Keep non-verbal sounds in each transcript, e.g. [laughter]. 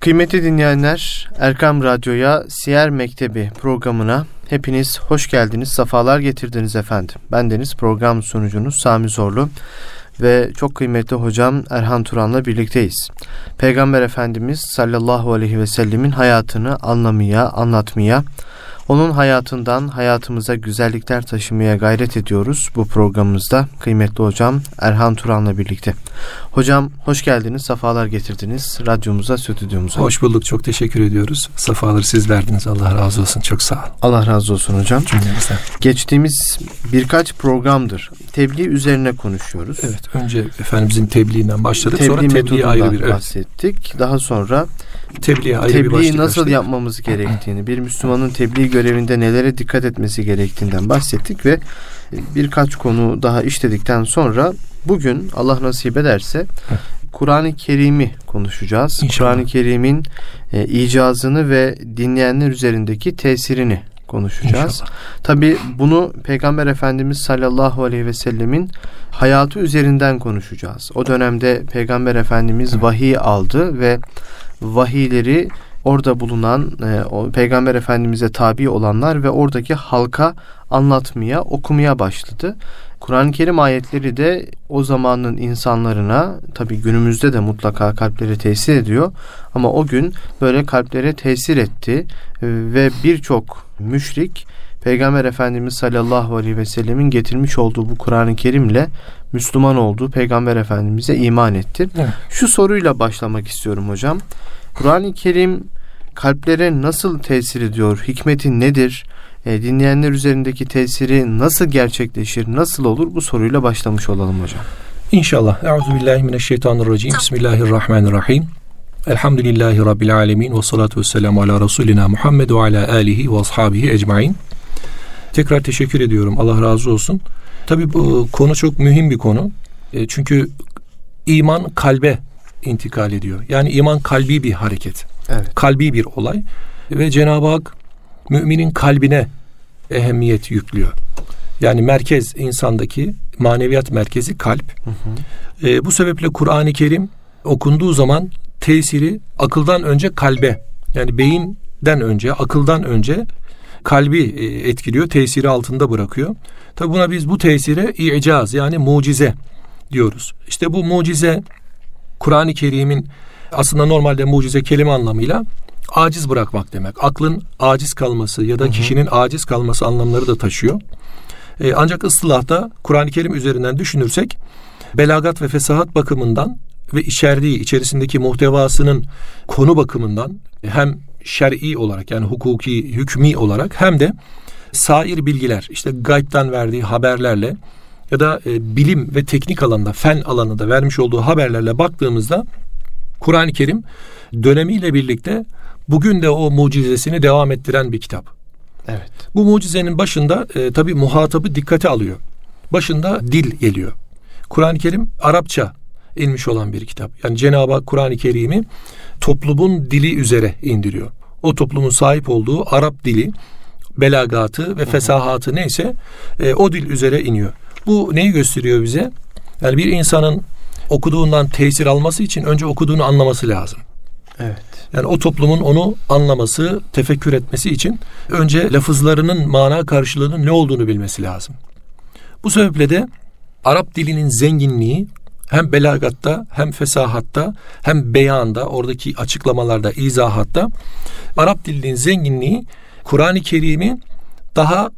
Kıymetli dinleyenler, Erkam Radyo'ya Siyer Mektebi programına hepiniz hoş geldiniz, safalar getirdiniz efendim. Ben deniz program sunucunuz Sami Zorlu ve çok kıymetli hocam Erhan Turan'la birlikteyiz. Peygamber Efendimiz sallallahu aleyhi ve sellemin hayatını anlamaya, anlatmaya, onun hayatından hayatımıza güzellikler taşımaya gayret ediyoruz bu programımızda kıymetli hocam Erhan Turan'la birlikte. Hocam hoş geldiniz, safalar getirdiniz radyomuza, stüdyomuza. Hoş bulduk, çok teşekkür ediyoruz. Safaları siz verdiniz, Allah razı olsun, çok sağ olun. Allah razı olsun hocam. Cümlemizden. Geçtiğimiz birkaç programdır tebliğ üzerine konuşuyoruz. Evet, önce Efendimizin tebliğinden başladık, tebliğ sonra tebliğ ayrı bir... bahsettik. Evet. Daha sonra tebliğ ayrı tebliğ bir başlık nasıl başladık. yapmamız gerektiğini, bir Müslümanın tebliğ görevinde nelere dikkat etmesi gerektiğinden bahsettik ve birkaç konu daha işledikten sonra bugün Allah nasip ederse Kur'an-ı Kerim'i konuşacağız. Kur'an-ı Kerim'in e, icazını ve dinleyenler üzerindeki tesirini konuşacağız. Tabi bunu Peygamber Efendimiz sallallahu aleyhi ve sellemin hayatı üzerinden konuşacağız. O dönemde Peygamber Efendimiz evet. vahiy aldı ve vahiyleri orada bulunan e, o Peygamber Efendimiz'e tabi olanlar ve oradaki halka anlatmaya, okumaya başladı. Kur'an-ı Kerim ayetleri de o zamanın insanlarına tabi günümüzde de mutlaka kalplere tesir ediyor ama o gün böyle kalplere tesir etti e, ve birçok müşrik Peygamber Efendimiz sallallahu aleyhi ve sellemin getirmiş olduğu bu Kur'an-ı Kerim'le Müslüman olduğu Peygamber Efendimiz'e iman etti. Evet. Şu soruyla başlamak istiyorum hocam. Kur'an-ı Kerim kalplere nasıl tesir ediyor? Hikmeti nedir? E, dinleyenler üzerindeki tesiri nasıl gerçekleşir? Nasıl olur? Bu soruyla başlamış olalım hocam. İnşallah. Euzubillahimineşşeytanirracim. Bismillahirrahmanirrahim. Elhamdülillahi Rabbil alemin. Ve salatu ve selamu ala Resulina Muhammed ve ala alihi ve ashabihi ecmain. Tekrar teşekkür ediyorum. Allah razı olsun. Tabi bu konu çok mühim bir konu. E, çünkü iman kalbe intikal ediyor. Yani iman kalbi bir hareket. Evet. Kalbi bir olay. Ve Cenab-ı Hak müminin kalbine ehemmiyet yüklüyor. Yani merkez insandaki maneviyat merkezi kalp. Hı hı. E, bu sebeple Kur'an-ı Kerim okunduğu zaman tesiri akıldan önce kalbe yani beyinden önce akıldan önce kalbi e, etkiliyor, tesiri altında bırakıyor. Tabi buna biz bu tesire icaz yani mucize diyoruz. İşte bu mucize Kur'an-ı Kerim'in aslında normalde mucize kelime anlamıyla aciz bırakmak demek. Aklın aciz kalması ya da kişinin aciz kalması anlamları da taşıyor. Ee, ancak ıslahta Kur'an-ı Kerim üzerinden düşünürsek belagat ve fesahat bakımından ve içerdiği içerisindeki muhtevasının konu bakımından hem şer'i olarak yani hukuki, hükmi olarak hem de sair bilgiler işte gaybtan verdiği haberlerle ya da e, bilim ve teknik alanda, fen alanında vermiş olduğu haberlerle baktığımızda Kur'an-ı Kerim dönemiyle birlikte bugün de o mucizesini devam ettiren bir kitap. Evet. Bu mucizenin başında e, tabi muhatabı dikkate alıyor. Başında dil geliyor. Kur'an-ı Kerim Arapça inmiş olan bir kitap. Yani Cenab-ı Hak Kur'an-ı Kerim'i toplumun dili üzere indiriyor. O toplumun sahip olduğu Arap dili, belagatı ve fesahatı neyse e, o dil üzere iniyor. Bu neyi gösteriyor bize? Yani bir insanın okuduğundan tesir alması için önce okuduğunu anlaması lazım. Evet. Yani o toplumun onu anlaması, tefekkür etmesi için önce lafızlarının mana karşılığının ne olduğunu bilmesi lazım. Bu sebeple de Arap dilinin zenginliği hem belagatta hem fesahatta hem beyanda oradaki açıklamalarda izahatta Arap dilinin zenginliği Kur'an-ı Kerim'i daha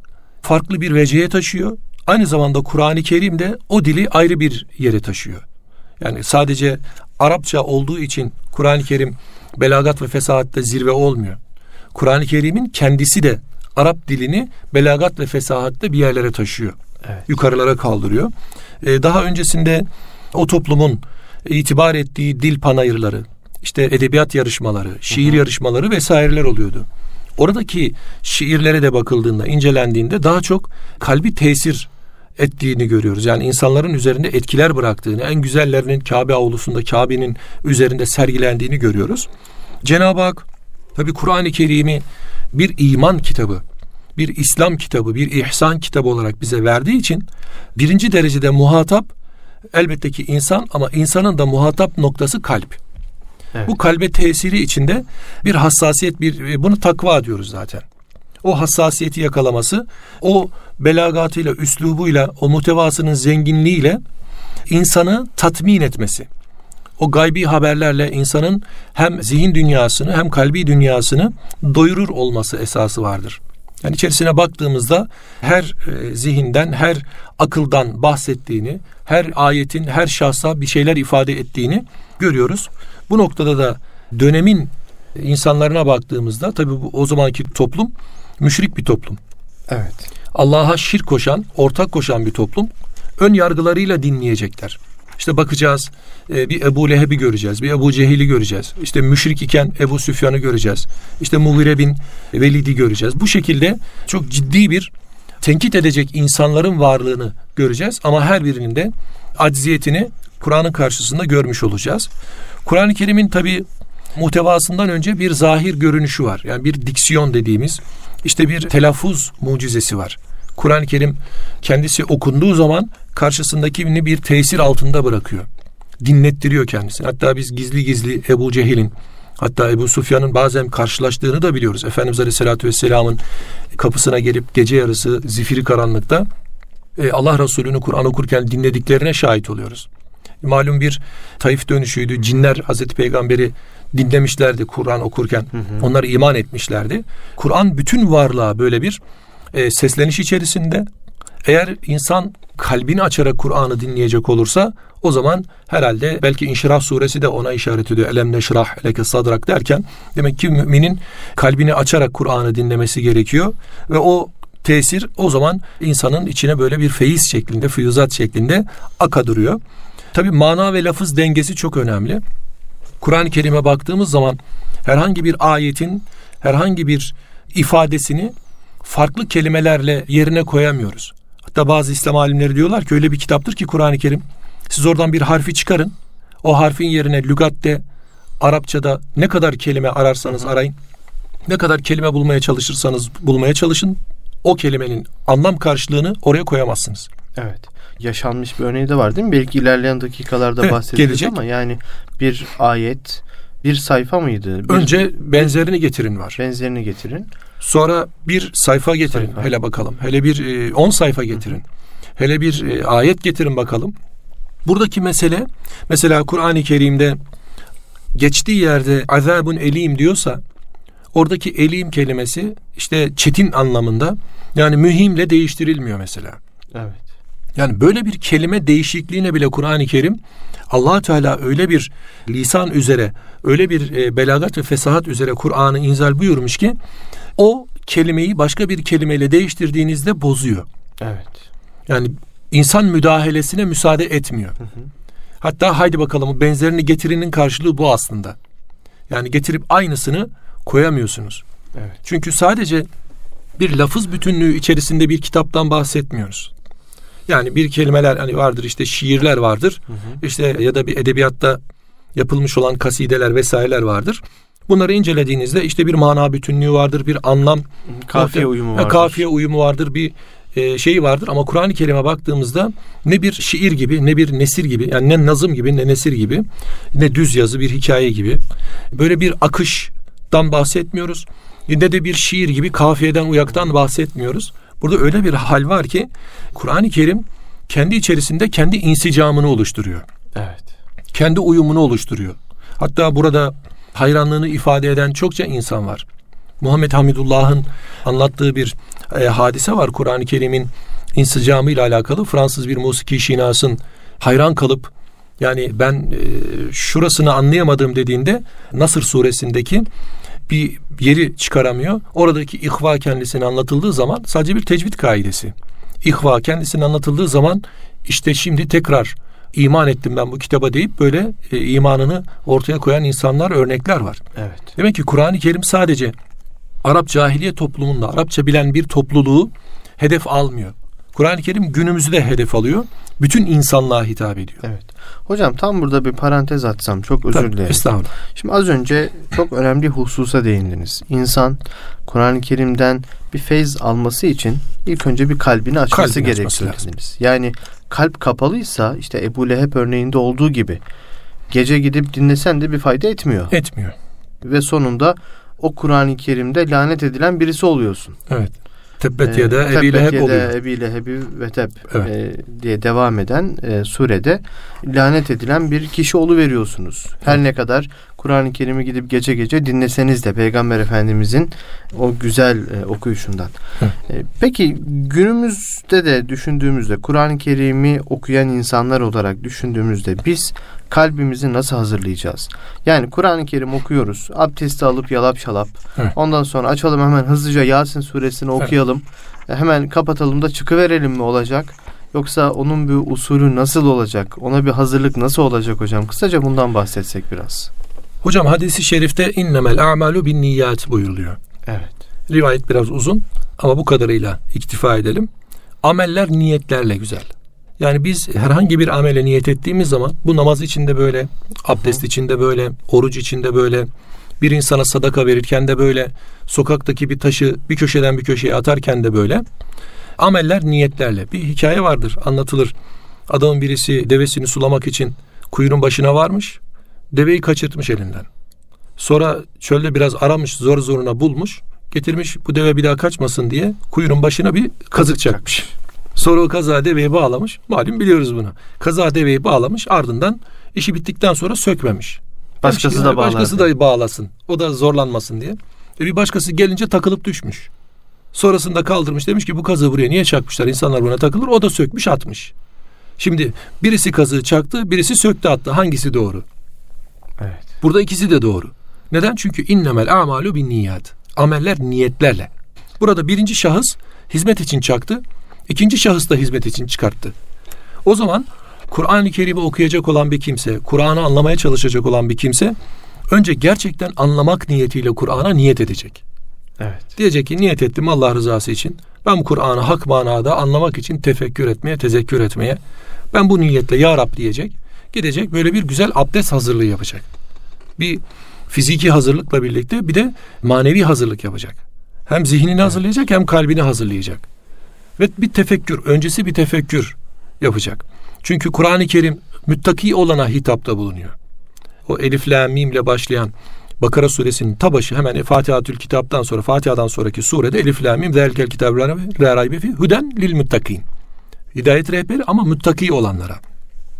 farklı bir veciheye taşıyor. Aynı zamanda Kur'an-ı Kerim de o dili ayrı bir yere taşıyor. Yani sadece Arapça olduğu için Kur'an-ı Kerim belagat ve fesahatte zirve olmuyor. Kur'an-ı Kerim'in kendisi de Arap dilini belagat ve fesahatte bir yerlere taşıyor. Evet. Yukarılara kaldırıyor. Ee, daha öncesinde o toplumun itibar ettiği dil panayırları, işte edebiyat yarışmaları, şiir hı hı. yarışmaları vesaireler oluyordu. Oradaki şiirlere de bakıldığında, incelendiğinde daha çok kalbi tesir ettiğini görüyoruz. Yani insanların üzerinde etkiler bıraktığını, en güzellerinin Kabe avlusunda, Kabe'nin üzerinde sergilendiğini görüyoruz. Cenab-ı Hak tabi Kur'an-ı Kerim'i bir iman kitabı, bir İslam kitabı, bir ihsan kitabı olarak bize verdiği için birinci derecede muhatap elbette ki insan ama insanın da muhatap noktası kalp. Evet. Bu kalbe tesiri içinde bir hassasiyet, bir e, bunu takva diyoruz zaten. O hassasiyeti yakalaması, o belagatıyla, üslubuyla, o muhtevasının zenginliğiyle insanı tatmin etmesi. O gaybi haberlerle insanın hem zihin dünyasını hem kalbi dünyasını doyurur olması esası vardır. Yani içerisine baktığımızda her e, zihinden, her akıldan bahsettiğini, her ayetin her şahsa bir şeyler ifade ettiğini görüyoruz. Bu noktada da dönemin insanlarına baktığımızda tabii bu o zamanki toplum müşrik bir toplum. Evet. Allah'a şirk koşan, ortak koşan bir toplum. Ön yargılarıyla dinleyecekler. İşte bakacağız e, bir Ebu Leheb'i göreceğiz, bir Ebu Cehil'i göreceğiz. İşte müşrik iken Ebu Süfyan'ı göreceğiz. İşte Mughire bin Velid'i göreceğiz. Bu şekilde çok ciddi bir tenkit edecek insanların varlığını göreceğiz. Ama her birinin de acziyetini Kur'an'ın karşısında görmüş olacağız. Kur'an-ı Kerim'in tabi muhtevasından önce bir zahir görünüşü var. Yani bir diksiyon dediğimiz işte bir telaffuz mucizesi var. Kur'an-ı Kerim kendisi okunduğu zaman karşısındakini bir tesir altında bırakıyor. Dinlettiriyor kendisini. Hatta biz gizli gizli Ebu Cehil'in hatta Ebu Sufyan'ın bazen karşılaştığını da biliyoruz. Efendimiz Aleyhisselatü Vesselam'ın kapısına gelip gece yarısı zifiri karanlıkta e, Allah Resulü'nü Kur'an okurken dinlediklerine şahit oluyoruz. Malum bir Taif dönüşüydü. Cinler Hazreti Peygamber'i dinlemişlerdi Kur'an okurken. Hı hı. Onlar iman etmişlerdi. Kur'an bütün varlığa böyle bir e, sesleniş içerisinde. Eğer insan kalbini açarak Kur'an'ı dinleyecek olursa o zaman herhalde belki İnşirah suresi de ona işaret ediyor. Elem neşrah leke sadrak derken demek ki müminin kalbini açarak Kur'an'ı dinlemesi gerekiyor ve o tesir o zaman insanın içine böyle bir feyiz şeklinde, füyüzat şeklinde akadırıyor. Tabi mana ve lafız dengesi çok önemli. Kur'an-ı Kerim'e baktığımız zaman herhangi bir ayetin herhangi bir ifadesini farklı kelimelerle yerine koyamıyoruz. Hatta bazı İslam alimleri diyorlar ki öyle bir kitaptır ki Kur'an-ı Kerim. Siz oradan bir harfi çıkarın. O harfin yerine lügatte, Arapçada ne kadar kelime ararsanız arayın. Ne kadar kelime bulmaya çalışırsanız bulmaya çalışın. O kelimenin anlam karşılığını oraya koyamazsınız. Evet. Yaşanmış bir örneği de var değil mi? Belki ilerleyen dakikalarda evet, bahsedeceğiz ama yani bir ayet bir sayfa mıydı? Bir, Önce benzerini getirin var. Benzerini getirin. Sonra bir sayfa getirin. Sayfa. Hele bakalım. Hele bir e, on sayfa getirin. Hı. Hele bir e, ayet getirin bakalım. Buradaki mesele mesela Kur'an-ı Kerim'de geçtiği yerde azabun elim diyorsa oradaki elim kelimesi işte çetin anlamında yani mühimle değiştirilmiyor mesela. Evet. Yani böyle bir kelime değişikliğine bile Kur'an-ı Kerim allah Teala öyle bir lisan üzere, öyle bir e, belagat ve fesahat üzere Kur'an'ı inzal buyurmuş ki o kelimeyi başka bir kelimeyle değiştirdiğinizde bozuyor. Evet. Yani insan müdahalesine müsaade etmiyor. Hı hı. Hatta haydi bakalım benzerini getirinin karşılığı bu aslında. Yani getirip aynısını koyamıyorsunuz. Evet. Çünkü sadece bir lafız bütünlüğü içerisinde bir kitaptan bahsetmiyoruz. Yani bir kelimeler hani vardır işte şiirler vardır. Hı hı. İşte ya da bir edebiyatta yapılmış olan kasideler vesaireler vardır. Bunları incelediğinizde işte bir mana bütünlüğü vardır, bir anlam, kafiye uyumu vardır. Kafiye uyumu vardır, bir e, şeyi vardır ama Kur'an-ı Kerim'e baktığımızda ne bir şiir gibi, ne bir nesir gibi, yani ne nazım gibi, ne nesir gibi, ne düz yazı bir hikaye gibi böyle bir akıştan bahsetmiyoruz. Ne de bir şiir gibi kafiyeden, uyaktan bahsetmiyoruz. Burada öyle bir hal var ki Kur'an-ı Kerim kendi içerisinde kendi insicamını oluşturuyor. Evet. Kendi uyumunu oluşturuyor. Hatta burada hayranlığını ifade eden çokça insan var. Muhammed Hamidullah'ın anlattığı bir e, hadise var Kur'an-ı Kerim'in insicamı ile alakalı. Fransız bir musiki şinasın hayran kalıp yani ben e, şurasını anlayamadım dediğinde Nasır suresindeki bir yeri çıkaramıyor. Oradaki ihva kendisine anlatıldığı zaman sadece bir tecvid kaidesi. İhva kendisine anlatıldığı zaman işte şimdi tekrar iman ettim ben bu kitaba deyip böyle e, imanını ortaya koyan insanlar örnekler var. Evet. Demek ki Kur'an-ı Kerim sadece Arap cahiliye toplumunda Arapça bilen bir topluluğu hedef almıyor. Kur'an-ı Kerim günümüzü de hedef alıyor. Bütün insanlığa hitap ediyor. Evet. Hocam tam burada bir parantez atsam çok özür Tabii, dilerim. Estağfurullah. Şimdi az önce çok önemli hususa değindiniz. İnsan Kur'an-ı Kerim'den bir feyz alması için ilk önce bir kalbini açması gerekiyor. Yani kalp kapalıysa işte Ebu Leheb örneğinde olduğu gibi gece gidip dinlesen de bir fayda etmiyor. Etmiyor. Ve sonunda o Kur'an-ı Kerim'de lanet edilen birisi oluyorsun. Evet. Tebbet ya da Ebi Leheb oluyor. Ebi Lehebi ve Teb evet. e, diye devam eden e, surede lanet edilen bir kişi veriyorsunuz. Her evet. ne kadar Kur'an-ı Kerim'i gidip gece gece dinleseniz de Peygamber Efendimizin o güzel e, okuyuşundan. E, peki günümüzde de düşündüğümüzde Kur'an-ı Kerim'i okuyan insanlar olarak düşündüğümüzde biz kalbimizi nasıl hazırlayacağız? Yani Kur'an-ı Kerim okuyoruz. Abdesti alıp yalap şalap. Hı. Ondan sonra açalım hemen hızlıca Yasin suresini okuyalım. Hı. Hemen kapatalım da çıkıverelim mi olacak? Yoksa onun bir usulü nasıl olacak? Ona bir hazırlık nasıl olacak hocam? Kısaca bundan bahsetsek biraz. Hocam hadisi şerifte innemel a'malu bin niyat buyuruluyor. Evet. Rivayet biraz uzun ama bu kadarıyla iktifa edelim. Ameller niyetlerle güzel. Yani biz herhangi bir amele niyet ettiğimiz zaman bu namaz içinde böyle, abdest içinde böyle, oruç içinde böyle, bir insana sadaka verirken de böyle, sokaktaki bir taşı bir köşeden bir köşeye atarken de böyle. Ameller niyetlerle. Bir hikaye vardır, anlatılır. Adamın birisi devesini sulamak için kuyunun başına varmış. Deveyi kaçırtmış elinden. Sonra çölde biraz aramış, zor zoruna bulmuş. Getirmiş bu deve bir daha kaçmasın diye kuyunun başına bir kazık çakmış. Sonra o kaza deveyi bağlamış. Malum biliyoruz bunu. Kaza deveyi bağlamış ardından işi bittikten sonra sökmemiş. Başkası da bağlar. Başkası da bağlasın. O da zorlanmasın diye. E bir başkası gelince takılıp düşmüş. Sonrasında kaldırmış demiş ki bu kazığı buraya niye çakmışlar? İnsanlar buna takılır. O da sökmüş atmış. Şimdi birisi kazığı çaktı, birisi söktü attı. Hangisi doğru? Evet. Burada ikisi de doğru. Neden? Çünkü innemel amalu bin niyat. Ameller niyetlerle. Burada birinci şahıs hizmet için çaktı. ikinci şahıs da hizmet için çıkarttı. O zaman Kur'an-ı Kerim'i okuyacak olan bir kimse, Kur'an'ı anlamaya çalışacak olan bir kimse önce gerçekten anlamak niyetiyle Kur'an'a niyet edecek. Evet. Diyecek ki niyet ettim Allah rızası için. Ben Kur'an'ı hak manada anlamak için tefekkür etmeye, tezekkür etmeye. Ben bu niyetle ya Rab diyecek. Gidecek böyle bir güzel abdest hazırlığı yapacak. Bir fiziki hazırlıkla birlikte bir de manevi hazırlık yapacak. Hem zihnini hazırlayacak hem kalbini hazırlayacak. Ve bir tefekkür, öncesi bir tefekkür yapacak. Çünkü Kur'an-ı Kerim müttaki olana hitapta bulunuyor. O elif la mim ile başlayan Bakara suresinin ta başı hemen Fatihatül Kitap'tan sonra Fatiha'dan sonraki surede elif la mim zelkel kitab la raybe fi huden lil muttakin. Hidayet rehberi ama müttaki olanlara.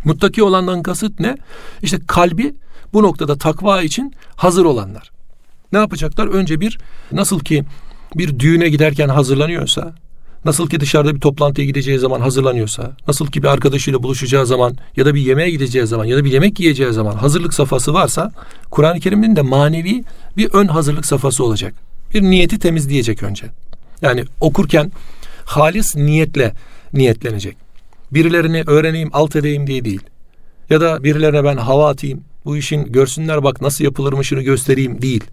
Muttaki olandan kasıt ne? İşte kalbi bu noktada takva için hazır olanlar. Ne yapacaklar? Önce bir nasıl ki bir düğüne giderken hazırlanıyorsa, nasıl ki dışarıda bir toplantıya gideceği zaman hazırlanıyorsa, nasıl ki bir arkadaşıyla buluşacağı zaman ya da bir yemeğe gideceği zaman ya da bir yemek yiyeceği zaman hazırlık safhası varsa, Kur'an-ı Kerim'in de manevi bir ön hazırlık safhası olacak. Bir niyeti temizleyecek önce. Yani okurken halis niyetle niyetlenecek. Birilerini öğreneyim, alt edeyim diye değil. Ya da birilerine ben hava atayım, bu işin görsünler bak nasıl yapılırmışını göstereyim değil.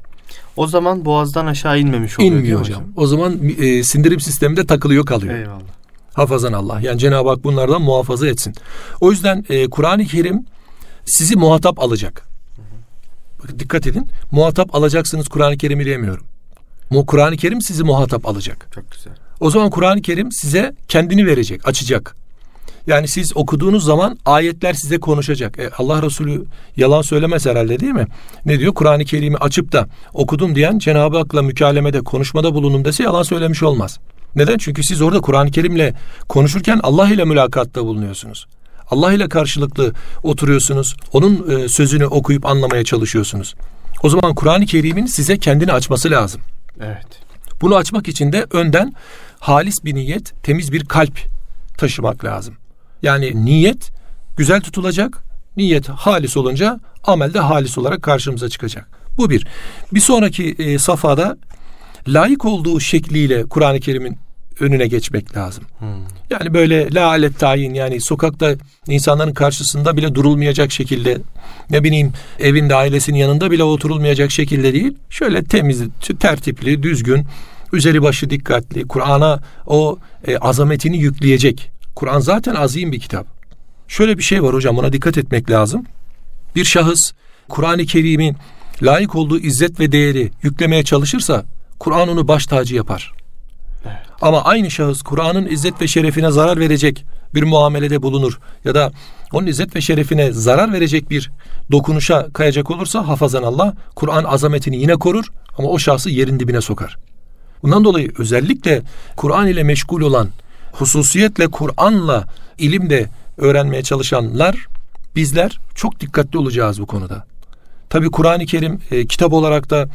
O zaman boğazdan aşağı inmemiş oluyor. İnmiyor hocam. hocam. O zaman e, sindirim sisteminde takılıyor kalıyor. Eyvallah. Hafazan Allah. Yani Cenab-ı Hak bunlardan muhafaza etsin. O yüzden e, Kur'an-ı Kerim sizi muhatap alacak. Bakın dikkat edin. Muhatap alacaksınız Kur'an-ı Kerim'i diyemiyorum. Kur'an-ı Kerim sizi muhatap alacak. Çok güzel. O zaman Kur'an-ı Kerim size kendini verecek, açacak. Yani siz okuduğunuz zaman ayetler size konuşacak. E, Allah Resulü yalan söylemez herhalde değil mi? Ne diyor? Kur'an-ı Kerim'i açıp da okudum diyen Cenab-ı Hak'la mükalemede, konuşmada bulundum dese yalan söylemiş olmaz. Neden? Çünkü siz orada Kur'an-ı Kerim'le konuşurken Allah ile mülakatta bulunuyorsunuz. Allah ile karşılıklı oturuyorsunuz. Onun e, sözünü okuyup anlamaya çalışıyorsunuz. O zaman Kur'an-ı Kerim'in size kendini açması lazım. Evet. Bunu açmak için de önden halis bir niyet, temiz bir kalp taşımak lazım. Yani niyet güzel tutulacak. Niyet halis olunca amel de halis olarak karşımıza çıkacak. Bu bir. Bir sonraki e, safhada layık olduğu şekliyle Kur'an-ı Kerim'in önüne geçmek lazım. Hmm. Yani böyle la alet tayin yani sokakta insanların karşısında bile durulmayacak şekilde ne bileyim evinde ailesinin yanında bile oturulmayacak şekilde değil. Şöyle temiz, tertipli, düzgün, üzeri başı dikkatli, Kur'an'a o e, azametini yükleyecek Kur'an zaten azim bir kitap. Şöyle bir şey var hocam buna dikkat etmek lazım. Bir şahıs Kur'an-ı Kerim'in layık olduğu izzet ve değeri yüklemeye çalışırsa Kur'an onu baş tacı yapar. Evet. Ama aynı şahıs Kur'an'ın izzet ve şerefine zarar verecek bir muamelede bulunur ya da onun izzet ve şerefine zarar verecek bir dokunuşa kayacak olursa hafazan Allah Kur'an azametini yine korur ama o şahsı yerin dibine sokar. Bundan dolayı özellikle Kur'an ile meşgul olan hususiyetle Kur'an'la ilimde öğrenmeye çalışanlar bizler çok dikkatli olacağız bu konuda. Tabi Kur'an-ı Kerim e, kitap olarak da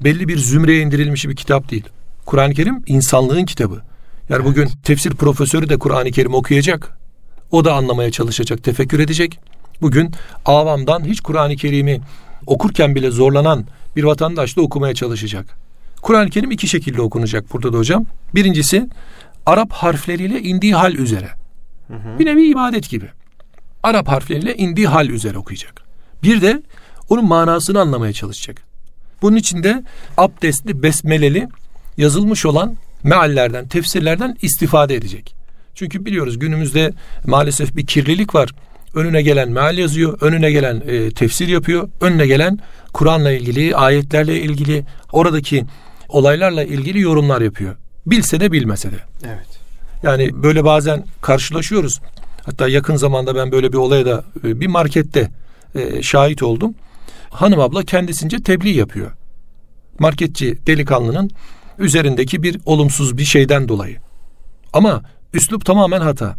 belli bir zümreye indirilmiş bir kitap değil. Kur'an-ı Kerim insanlığın kitabı. Yani evet. bugün tefsir profesörü de Kur'an-ı Kerim okuyacak. O da anlamaya çalışacak, tefekkür edecek. Bugün avamdan hiç Kur'an-ı Kerim'i okurken bile zorlanan bir vatandaş da okumaya çalışacak. Kur'an-ı Kerim iki şekilde okunacak burada da hocam. Birincisi Arap harfleriyle indiği hal üzere. Hı hı. Bir nevi ibadet gibi. Arap harfleriyle indiği hal üzere okuyacak. Bir de onun manasını anlamaya çalışacak. Bunun için de abdestli, besmeleli yazılmış olan meallerden, tefsirlerden istifade edecek. Çünkü biliyoruz günümüzde maalesef bir kirlilik var. Önüne gelen meal yazıyor, önüne gelen e, tefsir yapıyor, önüne gelen Kur'an'la ilgili, ayetlerle ilgili, oradaki olaylarla ilgili yorumlar yapıyor. Bilse de bilmese de. Evet. Yani böyle bazen karşılaşıyoruz. Hatta yakın zamanda ben böyle bir olaya da e, bir markette e, şahit oldum. Hanım abla kendisince tebliğ yapıyor. Marketçi delikanlının üzerindeki bir olumsuz bir şeyden dolayı. Ama üslup tamamen hata.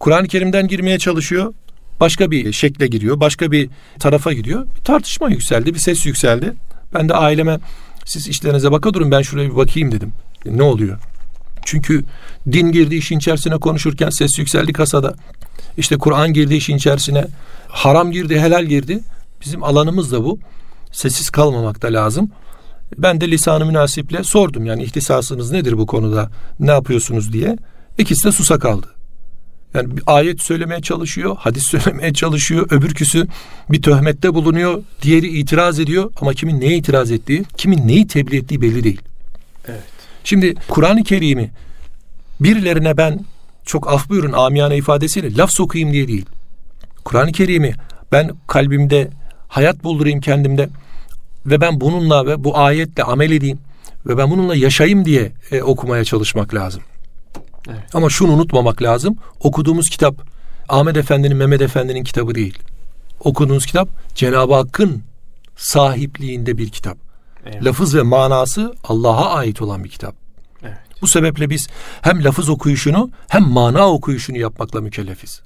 Kur'an-ı Kerim'den girmeye çalışıyor. Başka bir şekle giriyor. Başka bir tarafa gidiyor. Bir tartışma yükseldi. Bir ses yükseldi. Ben de aileme siz işlerinize baka durun ben şuraya bir bakayım dedim. Ne oluyor? Çünkü din girdi işin içerisine konuşurken ses yükseldi kasada. İşte Kur'an girdi işin içerisine. Haram girdi, helal girdi. Bizim alanımız da bu. Sessiz kalmamak da lazım. Ben de lisanı münasiple sordum yani ihtisasınız nedir bu konuda ne yapıyorsunuz diye. İkisi de susa kaldı. Yani bir ayet söylemeye çalışıyor, hadis [laughs] söylemeye çalışıyor, öbürküsü bir töhmette bulunuyor, diğeri itiraz ediyor ama kimin neye itiraz ettiği, kimin neyi tebliğ ettiği belli değil. Evet. Şimdi Kur'an-ı Kerim'i birilerine ben çok af buyurun amiyane ifadesiyle laf sokayım diye değil. Kur'an-ı Kerim'i ben kalbimde hayat buldurayım kendimde ve ben bununla ve bu ayetle amel edeyim ve ben bununla yaşayayım diye e, okumaya çalışmak lazım. Evet. Ama şunu unutmamak lazım. Okuduğumuz kitap Ahmet Efendi'nin, Mehmet Efendi'nin kitabı değil. Okuduğunuz kitap Cenab-ı Hakk'ın sahipliğinde bir kitap. Evet. Lafız ve manası Allah'a ait olan bir kitap. Evet. Bu sebeple biz hem lafız okuyuşunu hem mana okuyuşunu yapmakla mükellefiz.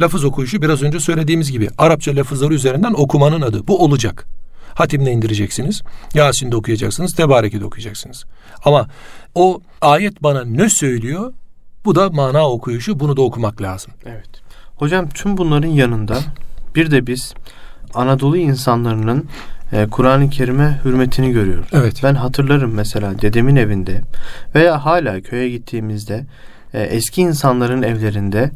Lafız okuyuşu biraz önce söylediğimiz gibi Arapça lafızları üzerinden okumanın adı. Bu olacak. Hatimle indireceksiniz. Yasin'de okuyacaksınız. Tebareke'de okuyacaksınız. Ama o ayet bana ne söylüyor? Bu da mana okuyuşu. Bunu da okumak lazım. Evet. Hocam tüm bunların yanında bir de biz Anadolu insanlarının e, Kur'an-ı Kerim'e hürmetini görüyoruz. Evet. Ben hatırlarım mesela dedemin evinde veya hala köye gittiğimizde e, eski insanların evlerinde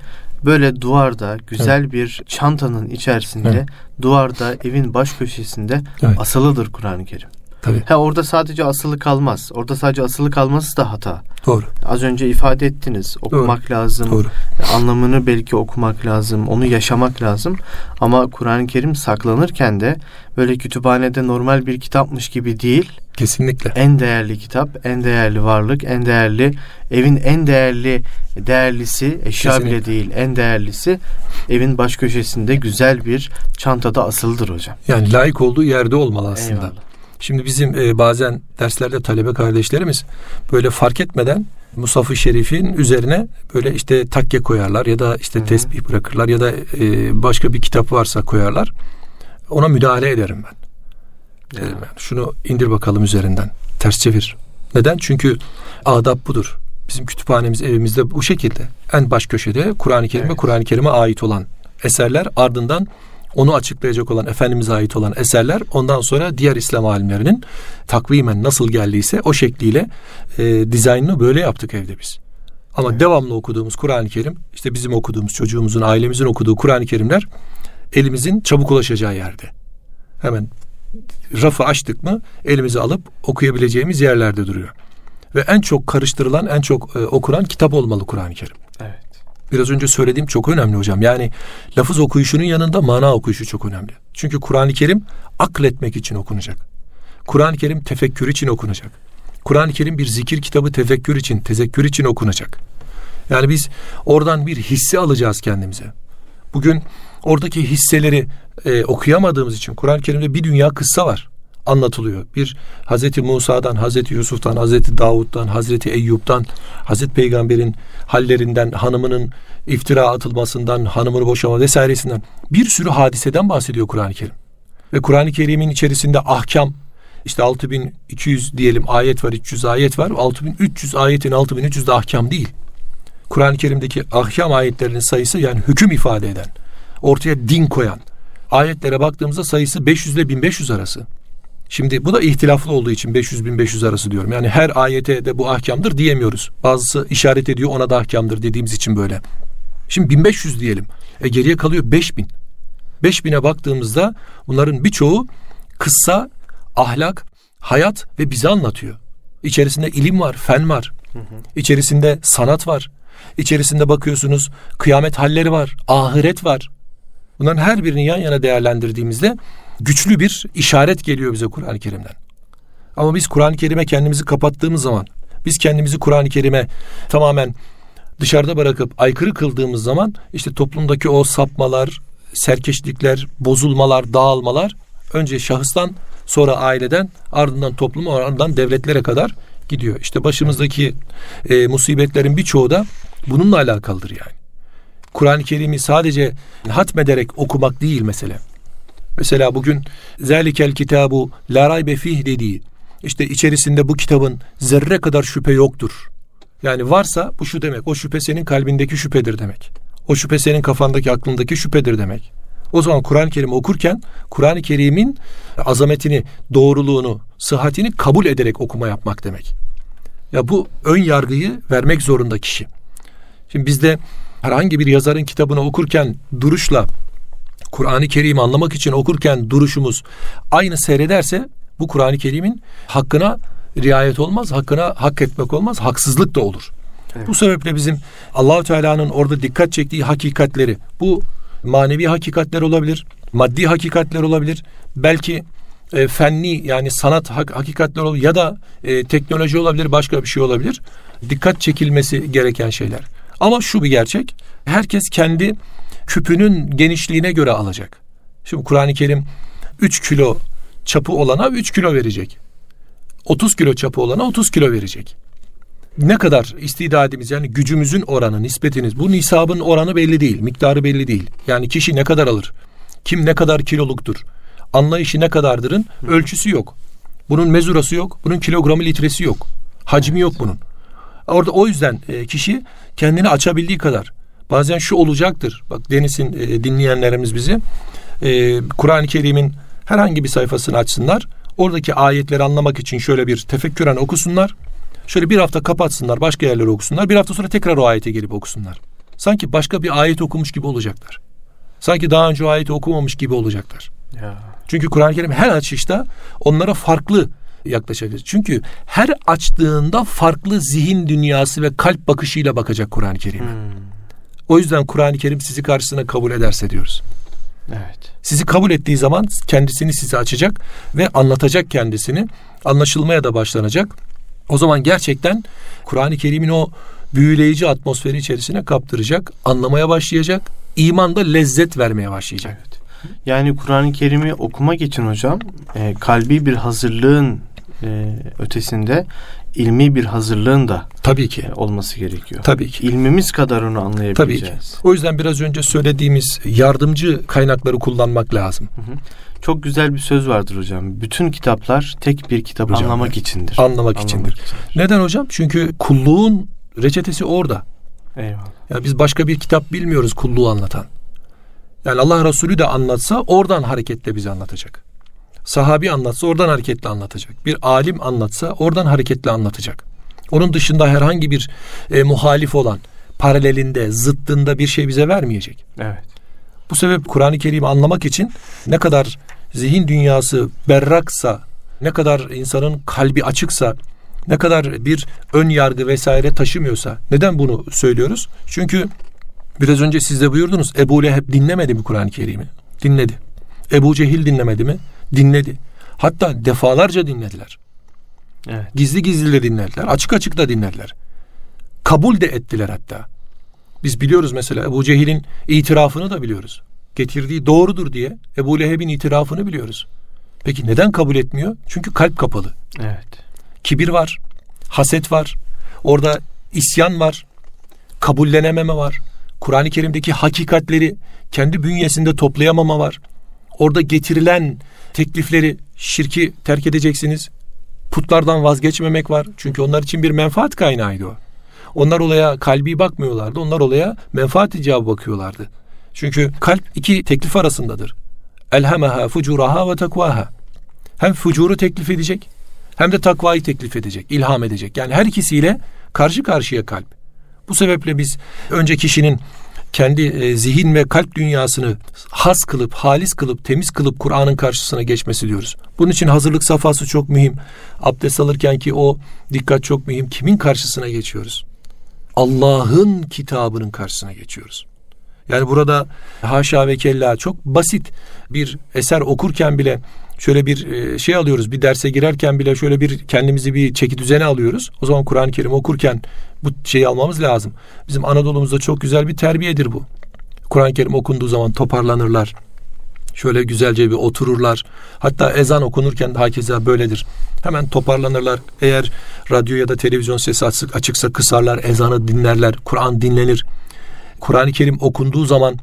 böyle duvarda güzel evet. bir çantanın içerisinde evet. duvarda evin baş köşesinde evet. asılıdır Kur'an-ı Kerim. Tabii. Ha orada sadece asılı kalmaz. Orada sadece asılı kalması da hata. Doğru. Az önce ifade ettiniz. Okumak Doğru. lazım. Doğru. Anlamını belki okumak lazım. Onu yaşamak lazım. Ama Kur'an-ı Kerim saklanırken de böyle kütüphanede normal bir kitapmış gibi değil. Kesinlikle. En değerli kitap, en değerli varlık, en değerli evin en değerli değerlisi eşya Kesinlikle. bile değil en değerlisi evin baş köşesinde güzel bir çantada asıldır hocam. Yani layık olduğu yerde olmalı aslında. Eyvallah. Şimdi bizim e, bazen derslerde talebe kardeşlerimiz böyle fark etmeden Musaf-ı Şerif'in üzerine böyle işte takke koyarlar ya da işte Hı-hı. tesbih bırakırlar ya da e, başka bir kitap varsa koyarlar. Ona müdahale ederim ben. Derim ben. Şunu indir bakalım üzerinden. Ters çevir. Neden? Çünkü adab budur. Bizim kütüphanemiz evimizde bu şekilde. En baş köşede Kur'an-ı Kerim evet. ve Kur'an-ı Kerim'e ait olan eserler ardından onu açıklayacak olan Efendimiz'e ait olan eserler ondan sonra diğer İslam alimlerinin takvimen nasıl geldiyse o şekliyle e, dizaynını böyle yaptık evde biz. Ama evet. devamlı okuduğumuz Kur'an-ı Kerim işte bizim okuduğumuz çocuğumuzun ailemizin okuduğu Kur'an-ı Kerimler elimizin çabuk ulaşacağı yerde. Hemen rafı açtık mı elimizi alıp okuyabileceğimiz yerlerde duruyor. Ve en çok karıştırılan, en çok e, okunan kitap olmalı Kur'an-ı Kerim. Biraz önce söylediğim çok önemli hocam. Yani lafız okuyuşunun yanında mana okuyuşu çok önemli. Çünkü Kur'an-ı Kerim akletmek için okunacak. Kur'an-ı Kerim tefekkür için okunacak. Kur'an-ı Kerim bir zikir kitabı tefekkür için, tezekkür için okunacak. Yani biz oradan bir hisse alacağız kendimize. Bugün oradaki hisseleri e, okuyamadığımız için Kur'an-ı Kerim'de bir dünya kıssa var anlatılıyor. Bir Hazreti Musa'dan, Hazreti Yusuf'tan, Hazreti Davud'dan, Hazreti Eyyub'dan, Hazreti Peygamber'in hallerinden, hanımının iftira atılmasından, hanımını boşama vesairesinden bir sürü hadiseden bahsediyor Kur'an-ı Kerim. Ve Kur'an-ı Kerim'in içerisinde ahkam, işte 6200 diyelim ayet var, 300 ayet var. 6300 ayetin 6300 de ahkam değil. Kur'an-ı Kerim'deki ahkam ayetlerinin sayısı yani hüküm ifade eden, ortaya din koyan ayetlere baktığımızda sayısı 500 ile 1500 arası. Şimdi bu da ihtilaflı olduğu için 500-1500 arası diyorum. Yani her ayete de bu ahkamdır diyemiyoruz. Bazısı işaret ediyor ona da ahkamdır dediğimiz için böyle. Şimdi 1500 diyelim. E geriye kalıyor 5000. 5000'e baktığımızda bunların birçoğu kıssa, ahlak, hayat ve bize anlatıyor. İçerisinde ilim var, fen var. İçerisinde sanat var. İçerisinde bakıyorsunuz kıyamet halleri var, ahiret var. Bunların her birini yan yana değerlendirdiğimizde güçlü bir işaret geliyor bize Kur'an-ı Kerim'den. Ama biz Kur'an-ı Kerim'e kendimizi kapattığımız zaman, biz kendimizi Kur'an-ı Kerim'e tamamen dışarıda bırakıp aykırı kıldığımız zaman işte toplumdaki o sapmalar, serkeşlikler, bozulmalar, dağılmalar önce şahıstan sonra aileden ardından topluma ardından devletlere kadar gidiyor. İşte başımızdaki e, musibetlerin birçoğu da bununla alakalıdır yani. Kur'an-ı Kerim'i sadece hatmederek okumak değil mesele. Mesela bugün zelikel kitabu la raybe fih dediği işte içerisinde bu kitabın zerre kadar şüphe yoktur. Yani varsa bu şu demek. O şüphe senin kalbindeki şüphedir demek. O şüphe senin kafandaki aklındaki şüphedir demek. O zaman Kur'an-ı Kerim okurken Kur'an-ı Kerim'in azametini, doğruluğunu, sıhhatini kabul ederek okuma yapmak demek. Ya bu ön yargıyı vermek zorunda kişi. Şimdi bizde herhangi bir yazarın kitabını okurken duruşla Kur'an-ı Kerim'i anlamak için okurken duruşumuz aynı seyrederse bu Kur'an-ı Kerim'in hakkına riayet olmaz, hakkına hak etmek olmaz, haksızlık da olur. Evet. Bu sebeple bizim Allahu Teala'nın orada dikkat çektiği hakikatleri, bu manevi hakikatler olabilir, maddi hakikatler olabilir, belki e, fenni yani sanat hak, hakikatler olabilir ya da e, teknoloji olabilir, başka bir şey olabilir. Dikkat çekilmesi gereken şeyler. Ama şu bir gerçek, herkes kendi küpünün genişliğine göre alacak. Şimdi Kur'an-ı Kerim 3 kilo çapı olana 3 kilo verecek. 30 kilo çapı olana 30 kilo verecek. Ne kadar istidadimiz yani gücümüzün oranı, nispetiniz bu nisabın oranı belli değil, miktarı belli değil. Yani kişi ne kadar alır, kim ne kadar kiloluktur, anlayışı ne kadardırın ölçüsü yok. Bunun mezurası yok, bunun kilogramı litresi yok. Hacmi yok bunun. Orada o yüzden e, kişi kendini açabildiği kadar Bazen şu olacaktır. Bak Deniz'in e, dinleyenlerimiz bizi e, Kur'an-ı Kerim'in herhangi bir sayfasını açsınlar. Oradaki ayetleri anlamak için şöyle bir tefekküren okusunlar. Şöyle bir hafta kapatsınlar, başka yerleri okusunlar. Bir hafta sonra tekrar o ayete gelip okusunlar. Sanki başka bir ayet okumuş gibi olacaklar. Sanki daha önce o ayeti okumamış gibi olacaklar. Ya. Çünkü Kur'an-ı Kerim her açışta onlara farklı yaklaşacak. Çünkü her açtığında farklı zihin dünyası ve kalp bakışıyla bakacak Kur'an-ı Kerim'e. Hmm. O yüzden Kur'an-ı Kerim sizi karşısına kabul ederse diyoruz. Evet. Sizi kabul ettiği zaman kendisini size açacak ve anlatacak kendisini. Anlaşılmaya da başlanacak. O zaman gerçekten Kur'an-ı Kerim'in o büyüleyici atmosferi içerisine kaptıracak, anlamaya başlayacak, imanda lezzet vermeye başlayacak. Evet. Yani Kur'an-ı Kerim'i okumak için hocam e, kalbi bir hazırlığın e, ötesinde ilmi bir hazırlığın da tabii ki olması gerekiyor. Tabii ki. İlmimiz kadar onu anlayabileceğiz. Tabii ki. O yüzden biraz önce söylediğimiz yardımcı kaynakları kullanmak lazım. Hı hı. Çok güzel bir söz vardır hocam. Bütün kitaplar tek bir kitap hocam, anlamak evet. içindir. Anlamak, anlamak içindir. içindir. Neden hocam? Çünkü kulluğun reçetesi orada. Eyvallah. Ya biz başka bir kitap bilmiyoruz kulluğu anlatan. Yani Allah Resulü de anlatsa oradan hareketle bize anlatacak. Sahabi anlatsa oradan hareketle anlatacak. Bir alim anlatsa oradan hareketle anlatacak. Onun dışında herhangi bir e, muhalif olan paralelinde, zıttında bir şey bize vermeyecek. Evet. Bu sebep Kur'an-ı Kerim'i anlamak için ne kadar zihin dünyası berraksa, ne kadar insanın kalbi açıksa, ne kadar bir ön yargı vesaire taşımıyorsa. Neden bunu söylüyoruz? Çünkü biraz önce siz de buyurdunuz. Ebu Leheb dinlemedi mi Kur'an-ı Kerim'i? Dinledi. Ebu Cehil dinlemedi mi? Dinledi. Hatta defalarca dinlediler. Evet. Gizli gizli de dinlediler. Açık açık da dinlediler. Kabul de ettiler hatta. Biz biliyoruz mesela Ebu Cehil'in itirafını da biliyoruz. Getirdiği doğrudur diye Ebu Leheb'in itirafını biliyoruz. Peki neden kabul etmiyor? Çünkü kalp kapalı. Evet. Kibir var, haset var, orada isyan var, kabullenememe var. Kur'an-ı Kerim'deki hakikatleri kendi bünyesinde toplayamama var. Orada getirilen teklifleri şirki terk edeceksiniz. Putlardan vazgeçmemek var. Çünkü onlar için bir menfaat kaynağıydı o. Onlar olaya kalbi bakmıyorlardı. Onlar olaya menfaat icabı bakıyorlardı. Çünkü kalp iki teklif arasındadır. Elhemeha fucuraha ve takvaha. Hem fucuru teklif edecek hem de takvayı teklif edecek, ilham edecek. Yani her ikisiyle karşı karşıya kalp. Bu sebeple biz önce kişinin kendi e, zihin ve kalp dünyasını has kılıp, halis kılıp, temiz kılıp Kur'an'ın karşısına geçmesi diyoruz. Bunun için hazırlık safhası çok mühim. Abdest alırken ki o dikkat çok mühim. Kimin karşısına geçiyoruz? Allah'ın kitabının karşısına geçiyoruz. Yani burada haşa ve kella çok basit bir eser okurken bile şöyle bir e, şey alıyoruz. Bir derse girerken bile şöyle bir kendimizi bir çeki düzene alıyoruz. O zaman Kur'an-ı Kerim okurken bu şeyi almamız lazım. Bizim Anadolu'muzda çok güzel bir terbiyedir bu. Kur'an-ı Kerim okunduğu zaman toparlanırlar. Şöyle güzelce bir otururlar. Hatta ezan okunurken de hakeza böyledir. Hemen toparlanırlar. Eğer radyo ya da televizyon sesi açıksa kısarlar, ezanı dinlerler, Kur'an dinlenir. Kur'an-ı Kerim okunduğu zaman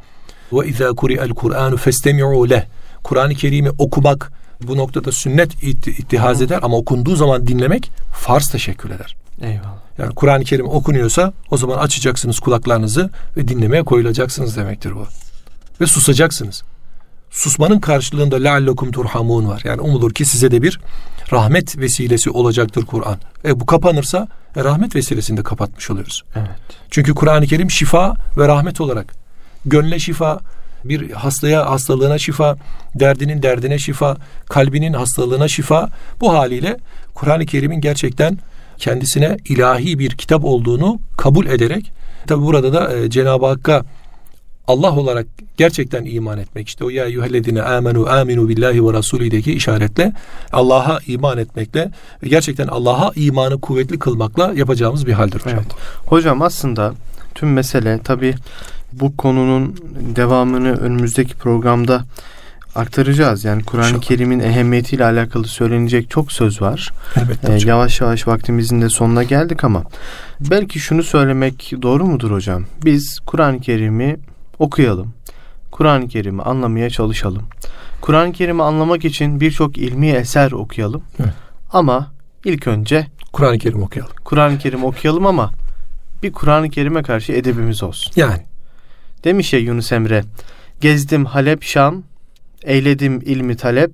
ve izâ kuri'el Kur'anu festemi'û leh. Kur'an-ı Kerim'i okumak bu noktada sünnet ittihaz eder ama okunduğu zaman dinlemek farz teşekkür eder. Eyvallah. Yani Kur'an-ı Kerim okunuyorsa o zaman açacaksınız kulaklarınızı ve dinlemeye koyulacaksınız demektir bu. Ve susacaksınız. Susmanın karşılığında leallekum turhamun var. Yani umulur ki size de bir rahmet vesilesi olacaktır Kur'an. E bu kapanırsa e, rahmet vesilesini de kapatmış oluyoruz. Evet. Çünkü Kur'an-ı Kerim şifa ve rahmet olarak gönle şifa, bir hastaya hastalığına şifa, derdinin derdine şifa, kalbinin hastalığına şifa. Bu haliyle Kur'an-ı Kerim'in gerçekten kendisine ilahi bir kitap olduğunu kabul ederek tabi burada da e, Cenab-ı Hakk'a Allah olarak gerçekten iman etmek işte o ya eyyühellezine amenu aminu billahi ve rasulideki işaretle Allah'a iman etmekle gerçekten Allah'a imanı kuvvetli kılmakla yapacağımız bir haldir hocam. Evet. Hocam aslında tüm mesele tabi bu konunun devamını önümüzdeki programda aktaracağız. Yani Kur'an-ı Kerim'in ehemmiyetiyle alakalı söylenecek çok söz var. Elbette ee, yavaş yavaş vaktimizin de sonuna geldik ama belki şunu söylemek doğru mudur hocam? Biz Kur'an-ı Kerim'i okuyalım. Kur'an-ı Kerim'i anlamaya çalışalım. Kur'an-ı Kerim'i anlamak için birçok ilmi eser okuyalım. Evet. Ama ilk önce Kur'an-ı Kerim okuyalım. Kur'an-ı Kerim okuyalım ama bir Kur'an-ı Kerim'e karşı edebimiz olsun. Yani Demiş ya Yunus Emre, gezdim Halep Şam, eyledim ilmi talep,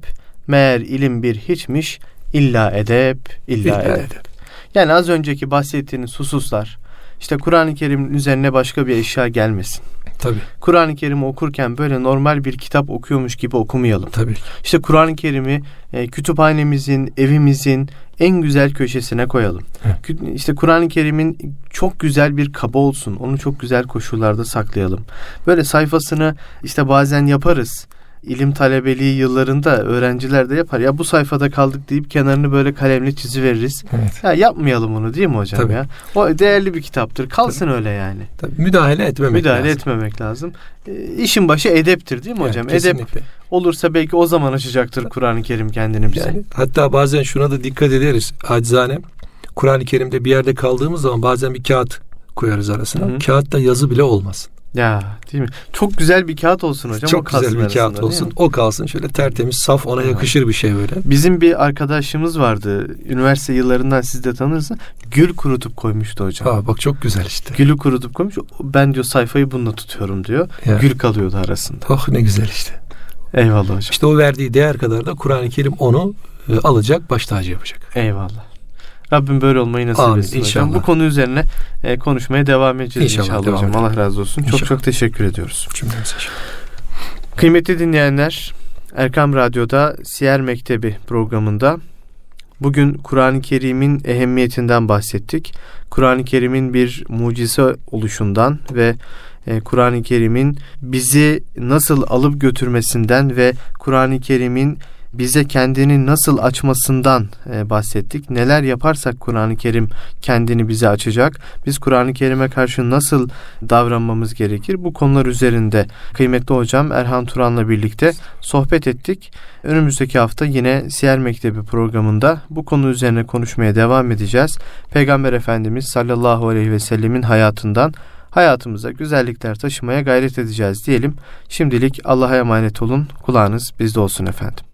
meğer ilim bir hiçmiş, illa edep, illa, illa edep. edep. Yani az önceki bahsettiğiniz hususlar, işte Kur'an-ı Kerim'in üzerine başka bir eşya gelmesin. Tabii. Kur'an-ı Kerim'i okurken böyle normal bir kitap okuyormuş gibi okumayalım. Tabii. İşte Kur'an-ı Kerim'i e, kütüphanemizin, evimizin en güzel köşesine koyalım. Evet. İşte Kur'an-ı Kerim'in çok güzel bir kaba olsun. Onu çok güzel koşullarda saklayalım. Böyle sayfasını işte bazen yaparız ilim talebeliği yıllarında öğrenciler de yapar. Ya bu sayfada kaldık deyip kenarını böyle kalemle çizi veririz. Evet. Ya yapmayalım bunu değil mi hocam Tabii. ya? O değerli bir kitaptır. Kalsın Tabii. öyle yani. Tabii müdahale etmemek müdahale lazım. etmemek lazım. E, işin başı edeptir değil mi evet, hocam? Kesinlikle. Edep olursa belki o zaman açacaktır Kur'an-ı Kerim kendini bize. Yani, hatta bazen şuna da dikkat ederiz acizane. Kur'an-ı Kerim'de bir yerde kaldığımız zaman bazen bir kağıt koyarız arasına. Hı-hı. Kağıtta yazı bile olmasın. Ya değil mi? Çok güzel bir kağıt olsun hocam. Çok güzel bir kağıt olsun. O kalsın şöyle tertemiz, saf, ona yakışır bir şey böyle. Bizim bir arkadaşımız vardı. Üniversite yıllarından siz de tanırsınız. Gül kurutup koymuştu hocam. Aa, bak çok güzel işte. Gülü kurutup koymuş. Ben diyor sayfayı bununla tutuyorum diyor. Ya. Gül kalıyordu arasında. Oh ne güzel işte. Eyvallah hocam. İşte o verdiği değer kadar da Kur'an-ı Kerim onu e, alacak, baş tacı yapacak. Eyvallah. Rabbim böyle olmayı nasip Amin, etsin inşallah. hocam. Bu konu üzerine e, konuşmaya devam edeceğiz inşallah, inşallah hocam. Edelim. Allah razı olsun. İnşallah. Çok çok teşekkür ediyoruz. Cümlemize Kıymetli dinleyenler, Erkam Radyo'da Siyer Mektebi programında bugün Kur'an-ı Kerim'in ehemmiyetinden bahsettik. Kur'an-ı Kerim'in bir mucize oluşundan ve e, Kur'an-ı Kerim'in bizi nasıl alıp götürmesinden ve Kur'an-ı Kerim'in bize kendini nasıl açmasından e, bahsettik. Neler yaparsak Kur'an-ı Kerim kendini bize açacak. Biz Kur'an-ı Kerim'e karşı nasıl davranmamız gerekir? Bu konular üzerinde kıymetli hocam Erhan Turan'la birlikte sohbet ettik. Önümüzdeki hafta yine Siyer Mektebi programında bu konu üzerine konuşmaya devam edeceğiz. Peygamber Efendimiz sallallahu aleyhi ve sellemin hayatından hayatımıza güzellikler taşımaya gayret edeceğiz diyelim. Şimdilik Allah'a emanet olun. Kulağınız bizde olsun efendim.